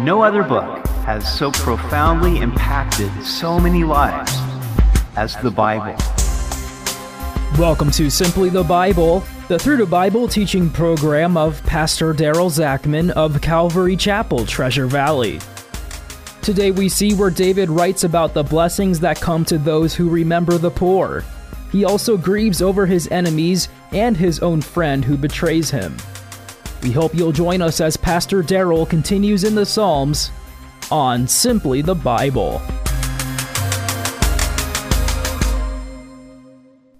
No other book has so profoundly impacted so many lives as the Bible. Welcome to Simply the Bible, the Through the Bible teaching program of Pastor Daryl Zachman of Calvary Chapel, Treasure Valley. Today we see where David writes about the blessings that come to those who remember the poor. He also grieves over his enemies and his own friend who betrays him. We hope you'll join us as Pastor Daryl continues in the Psalms on Simply the Bible.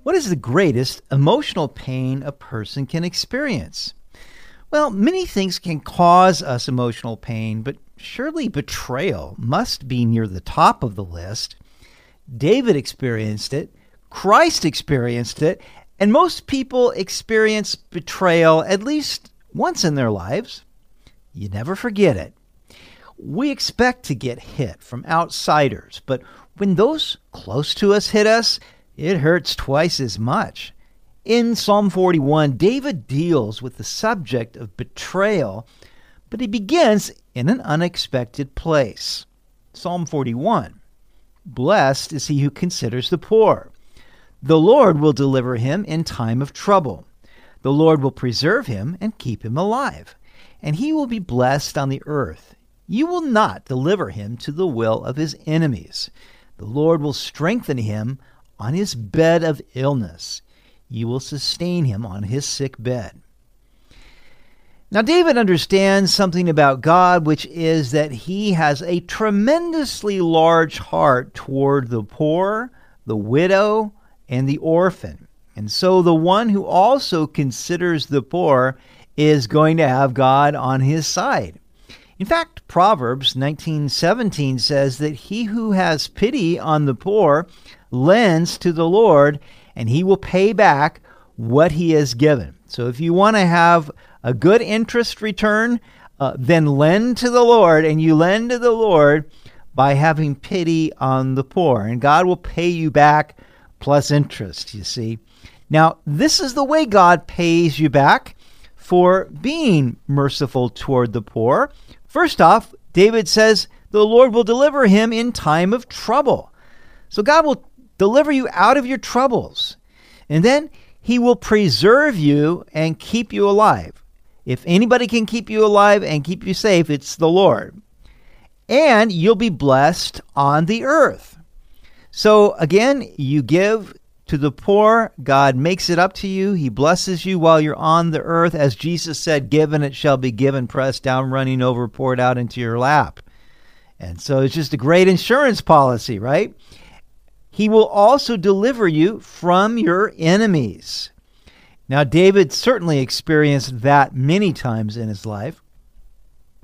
What is the greatest emotional pain a person can experience? Well, many things can cause us emotional pain, but surely betrayal must be near the top of the list. David experienced it, Christ experienced it, and most people experience betrayal at least once in their lives. You never forget it. We expect to get hit from outsiders, but when those close to us hit us, it hurts twice as much. In Psalm 41, David deals with the subject of betrayal, but he begins in an unexpected place. Psalm 41 Blessed is he who considers the poor. The Lord will deliver him in time of trouble. The Lord will preserve him and keep him alive, and he will be blessed on the earth. You will not deliver him to the will of his enemies. The Lord will strengthen him on his bed of illness. You will sustain him on his sick bed. Now, David understands something about God, which is that he has a tremendously large heart toward the poor, the widow, and the orphan. And so the one who also considers the poor is going to have God on his side. In fact, Proverbs 19:17 says that he who has pity on the poor lends to the Lord and he will pay back what he has given. So if you want to have a good interest return, uh, then lend to the Lord and you lend to the Lord by having pity on the poor and God will pay you back plus interest, you see. Now, this is the way God pays you back for being merciful toward the poor. First off, David says the Lord will deliver him in time of trouble. So God will deliver you out of your troubles. And then he will preserve you and keep you alive. If anybody can keep you alive and keep you safe, it's the Lord. And you'll be blessed on the earth. So again, you give to the poor, God makes it up to you. He blesses you while you're on the earth. As Jesus said, given it shall be given, pressed down, running over, poured out into your lap. And so it's just a great insurance policy, right? He will also deliver you from your enemies. Now, David certainly experienced that many times in his life.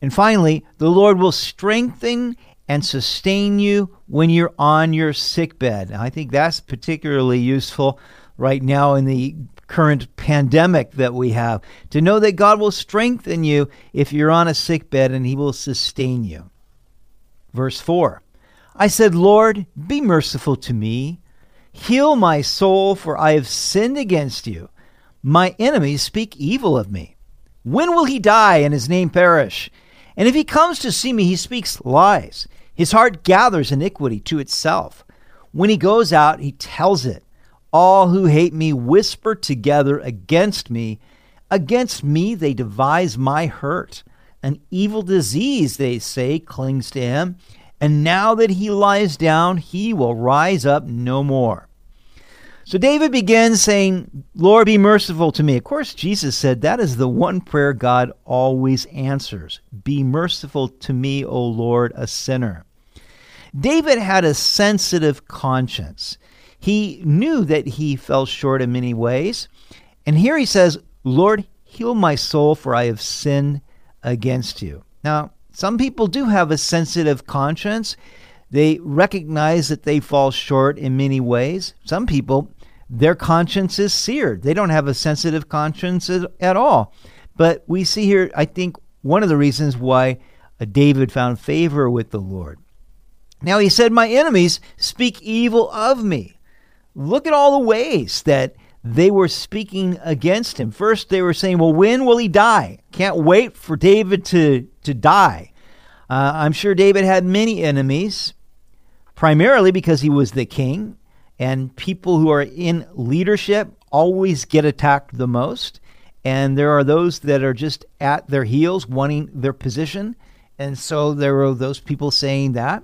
And finally, the Lord will strengthen and sustain you when you're on your sick bed. I think that's particularly useful right now in the current pandemic that we have to know that God will strengthen you if you're on a sick bed and he will sustain you. Verse 4 I said, Lord, be merciful to me. Heal my soul, for I have sinned against you. My enemies speak evil of me. When will he die and his name perish? And if he comes to see me, he speaks lies. His heart gathers iniquity to itself. When he goes out, he tells it. All who hate me whisper together against me. Against me they devise my hurt. An evil disease, they say, clings to him. And now that he lies down, he will rise up no more. So David begins saying, Lord, be merciful to me. Of course, Jesus said that is the one prayer God always answers Be merciful to me, O Lord, a sinner. David had a sensitive conscience. He knew that he fell short in many ways. And here he says, Lord, heal my soul, for I have sinned against you. Now, some people do have a sensitive conscience. They recognize that they fall short in many ways. Some people their conscience is seared. They don't have a sensitive conscience at all. But we see here, I think, one of the reasons why uh, David found favor with the Lord. Now he said, My enemies speak evil of me. Look at all the ways that they were speaking against him. First, they were saying, Well, when will he die? Can't wait for David to, to die. Uh, I'm sure David had many enemies, primarily because he was the king, and people who are in leadership always get attacked the most. And there are those that are just at their heels wanting their position. And so there are those people saying that.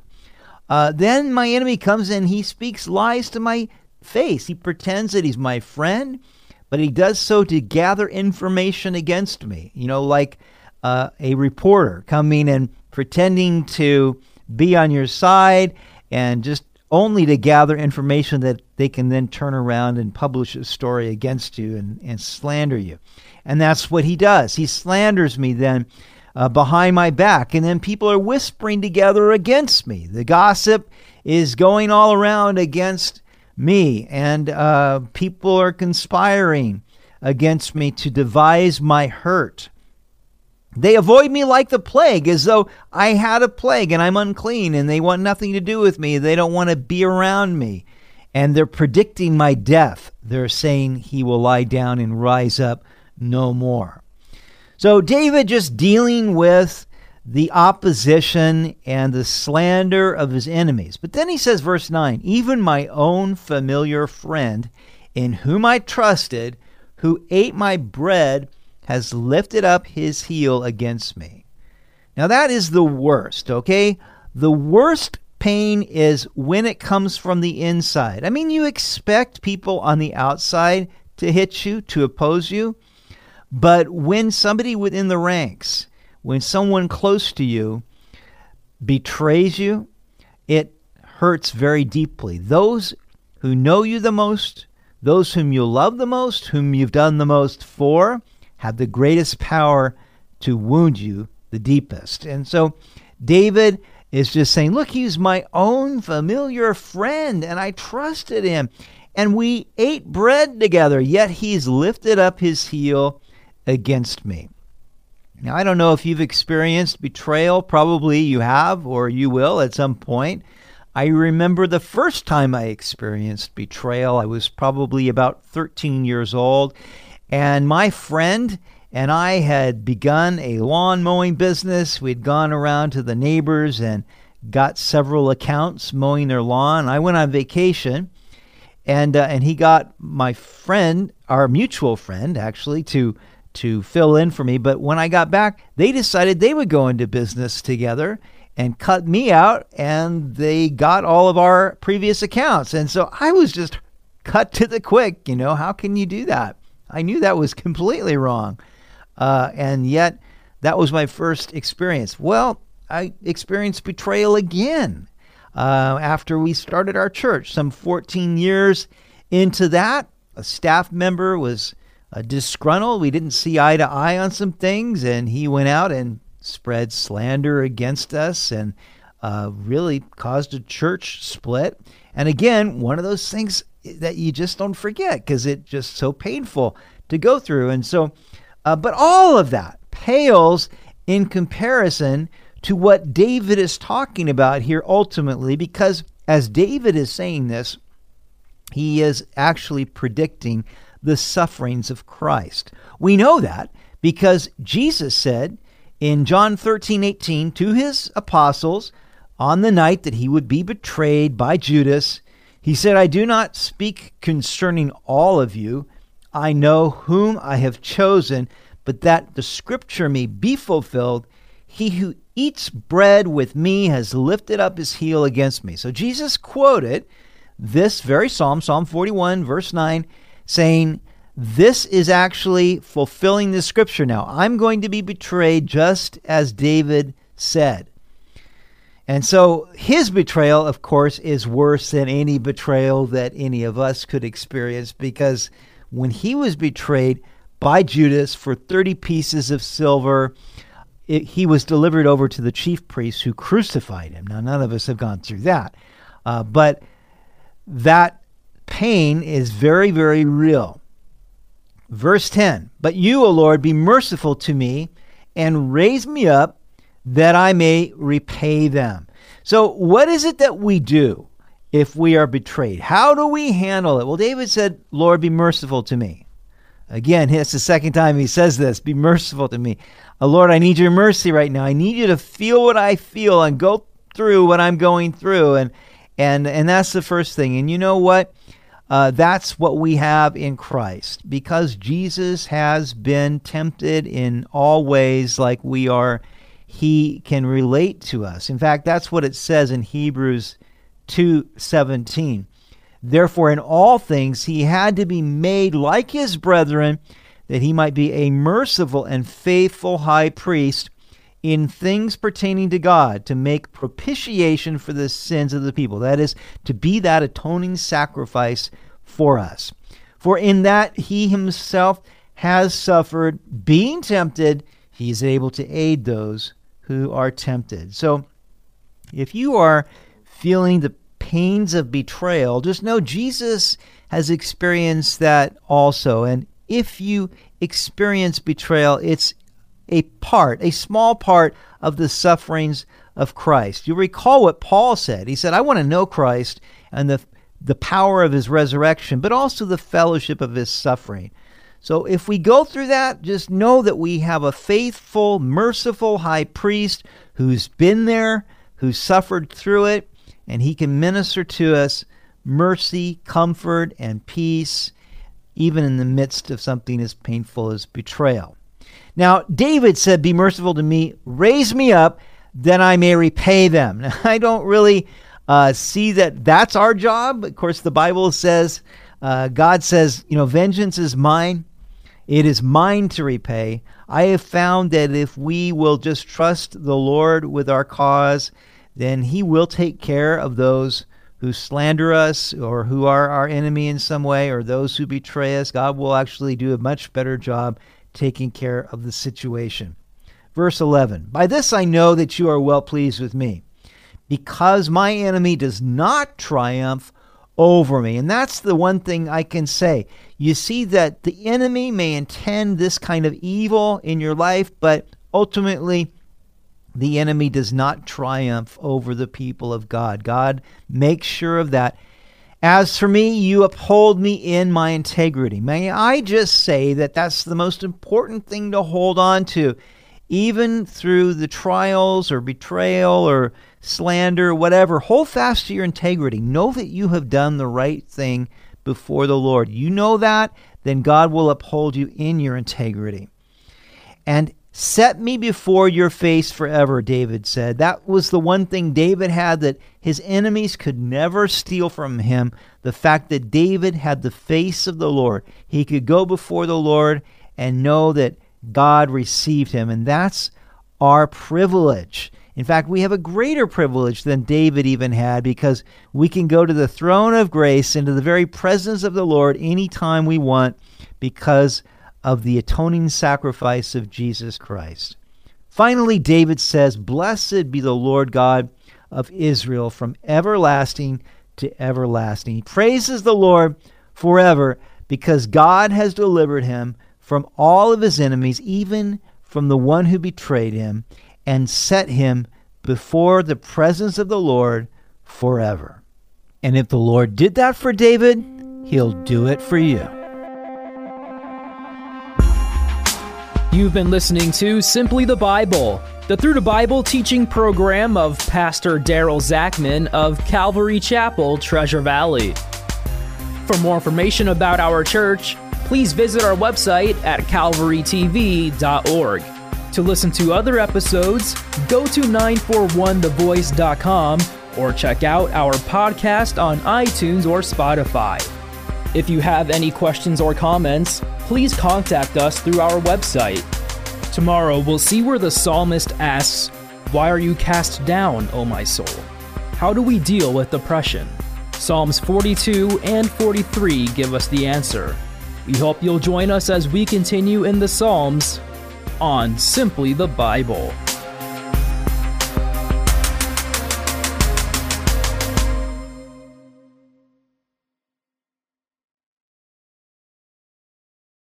Uh, then my enemy comes in, he speaks lies to my face. He pretends that he's my friend, but he does so to gather information against me. You know, like uh, a reporter coming and pretending to be on your side and just only to gather information that they can then turn around and publish a story against you and, and slander you. And that's what he does. He slanders me then uh, behind my back, and then people are whispering together against me. The gossip is going all around against me, and uh, people are conspiring against me to devise my hurt. They avoid me like the plague, as though I had a plague and I'm unclean, and they want nothing to do with me. They don't want to be around me. And they're predicting my death. They're saying he will lie down and rise up no more. So, David just dealing with the opposition and the slander of his enemies. But then he says, verse 9, even my own familiar friend, in whom I trusted, who ate my bread, has lifted up his heel against me. Now, that is the worst, okay? The worst pain is when it comes from the inside. I mean, you expect people on the outside to hit you, to oppose you. But when somebody within the ranks, when someone close to you betrays you, it hurts very deeply. Those who know you the most, those whom you love the most, whom you've done the most for, have the greatest power to wound you the deepest. And so David is just saying, Look, he's my own familiar friend, and I trusted him. And we ate bread together, yet he's lifted up his heel against me. Now, I don't know if you've experienced betrayal. Probably you have, or you will at some point. I remember the first time I experienced betrayal. I was probably about 13 years old, and my friend and I had begun a lawn mowing business. We'd gone around to the neighbors and got several accounts mowing their lawn. I went on vacation, and uh, and he got my friend, our mutual friend, actually, to to fill in for me. But when I got back, they decided they would go into business together and cut me out, and they got all of our previous accounts. And so I was just cut to the quick. You know, how can you do that? I knew that was completely wrong. Uh, and yet, that was my first experience. Well, I experienced betrayal again uh, after we started our church. Some 14 years into that, a staff member was uh, disgruntled. We didn't see eye to eye on some things, and he went out and spread slander against us and uh, really caused a church split. And again, one of those things that you just don't forget because it's just so painful to go through. And so, uh, but all of that pales in comparison to what David is talking about here ultimately, because as David is saying this, he is actually predicting the sufferings of Christ. We know that because Jesus said in John 13 18 to his apostles on the night that he would be betrayed by Judas, he said, I do not speak concerning all of you. I know whom I have chosen, but that the scripture may be fulfilled. He who eats bread with me has lifted up his heel against me. So Jesus quoted this very psalm, Psalm 41, verse 9, saying, This is actually fulfilling the scripture now. I'm going to be betrayed just as David said. And so his betrayal, of course, is worse than any betrayal that any of us could experience because when he was betrayed by Judas for 30 pieces of silver, it, he was delivered over to the chief priests who crucified him. Now, none of us have gone through that. Uh, but that pain is very, very real. Verse 10 But you, O Lord, be merciful to me and raise me up that I may repay them. So, what is it that we do if we are betrayed? How do we handle it? Well, David said, Lord, be merciful to me. Again, it's the second time he says this Be merciful to me. Uh, Lord, I need your mercy right now. I need you to feel what I feel and go through what I'm going through. And, and, and that's the first thing. And you know what? Uh, that's what we have in Christ because Jesus has been tempted in all ways like we are. He can relate to us. In fact, that's what it says in Hebrews 2:17. Therefore, in all things, he had to be made like his brethren, that he might be a merciful and faithful high priest in things pertaining to God, to make propitiation for the sins of the people. That is, to be that atoning sacrifice for us. For in that he himself has suffered, being tempted, he is able to aid those who are tempted. So, if you are feeling the pains of betrayal, just know Jesus has experienced that also. And if you experience betrayal, it's a part, a small part of the sufferings of Christ. You recall what Paul said. He said, I want to know Christ and the, the power of his resurrection, but also the fellowship of his suffering. So if we go through that, just know that we have a faithful, merciful high priest who's been there, who suffered through it, and he can minister to us mercy, comfort, and peace, even in the midst of something as painful as betrayal. Now, David said, Be merciful to me, raise me up, that I may repay them. Now, I don't really uh, see that that's our job. Of course, the Bible says, uh, God says, you know, vengeance is mine. It is mine to repay. I have found that if we will just trust the Lord with our cause, then he will take care of those who slander us or who are our enemy in some way or those who betray us. God will actually do a much better job taking care of the situation. Verse 11 By this I know that you are well pleased with me, because my enemy does not triumph over me. And that's the one thing I can say. You see that the enemy may intend this kind of evil in your life, but ultimately, the enemy does not triumph over the people of God. God makes sure of that. As for me, you uphold me in my integrity. May I just say that that's the most important thing to hold on to, even through the trials or betrayal or slander, whatever. Hold fast to your integrity. Know that you have done the right thing before the Lord. You know that, then God will uphold you in your integrity. And Set me before your face forever, David said. That was the one thing David had that his enemies could never steal from him the fact that David had the face of the Lord. He could go before the Lord and know that God received him. And that's our privilege. In fact, we have a greater privilege than David even had because we can go to the throne of grace into the very presence of the Lord anytime we want because of the atoning sacrifice of Jesus Christ. Finally, David says, Blessed be the Lord God of Israel from everlasting to everlasting. He praises the Lord forever because God has delivered him from all of his enemies, even from the one who betrayed him, and set him before the presence of the Lord forever. And if the Lord did that for David, he'll do it for you. You've been listening to Simply the Bible, the Through the Bible teaching program of Pastor Daryl Zachman of Calvary Chapel, Treasure Valley. For more information about our church, please visit our website at calvarytv.org. To listen to other episodes, go to 941thevoice.com or check out our podcast on iTunes or Spotify. If you have any questions or comments, please contact us through our website. Tomorrow, we'll see where the psalmist asks, Why are you cast down, O my soul? How do we deal with depression? Psalms 42 and 43 give us the answer. We hope you'll join us as we continue in the Psalms on Simply the Bible.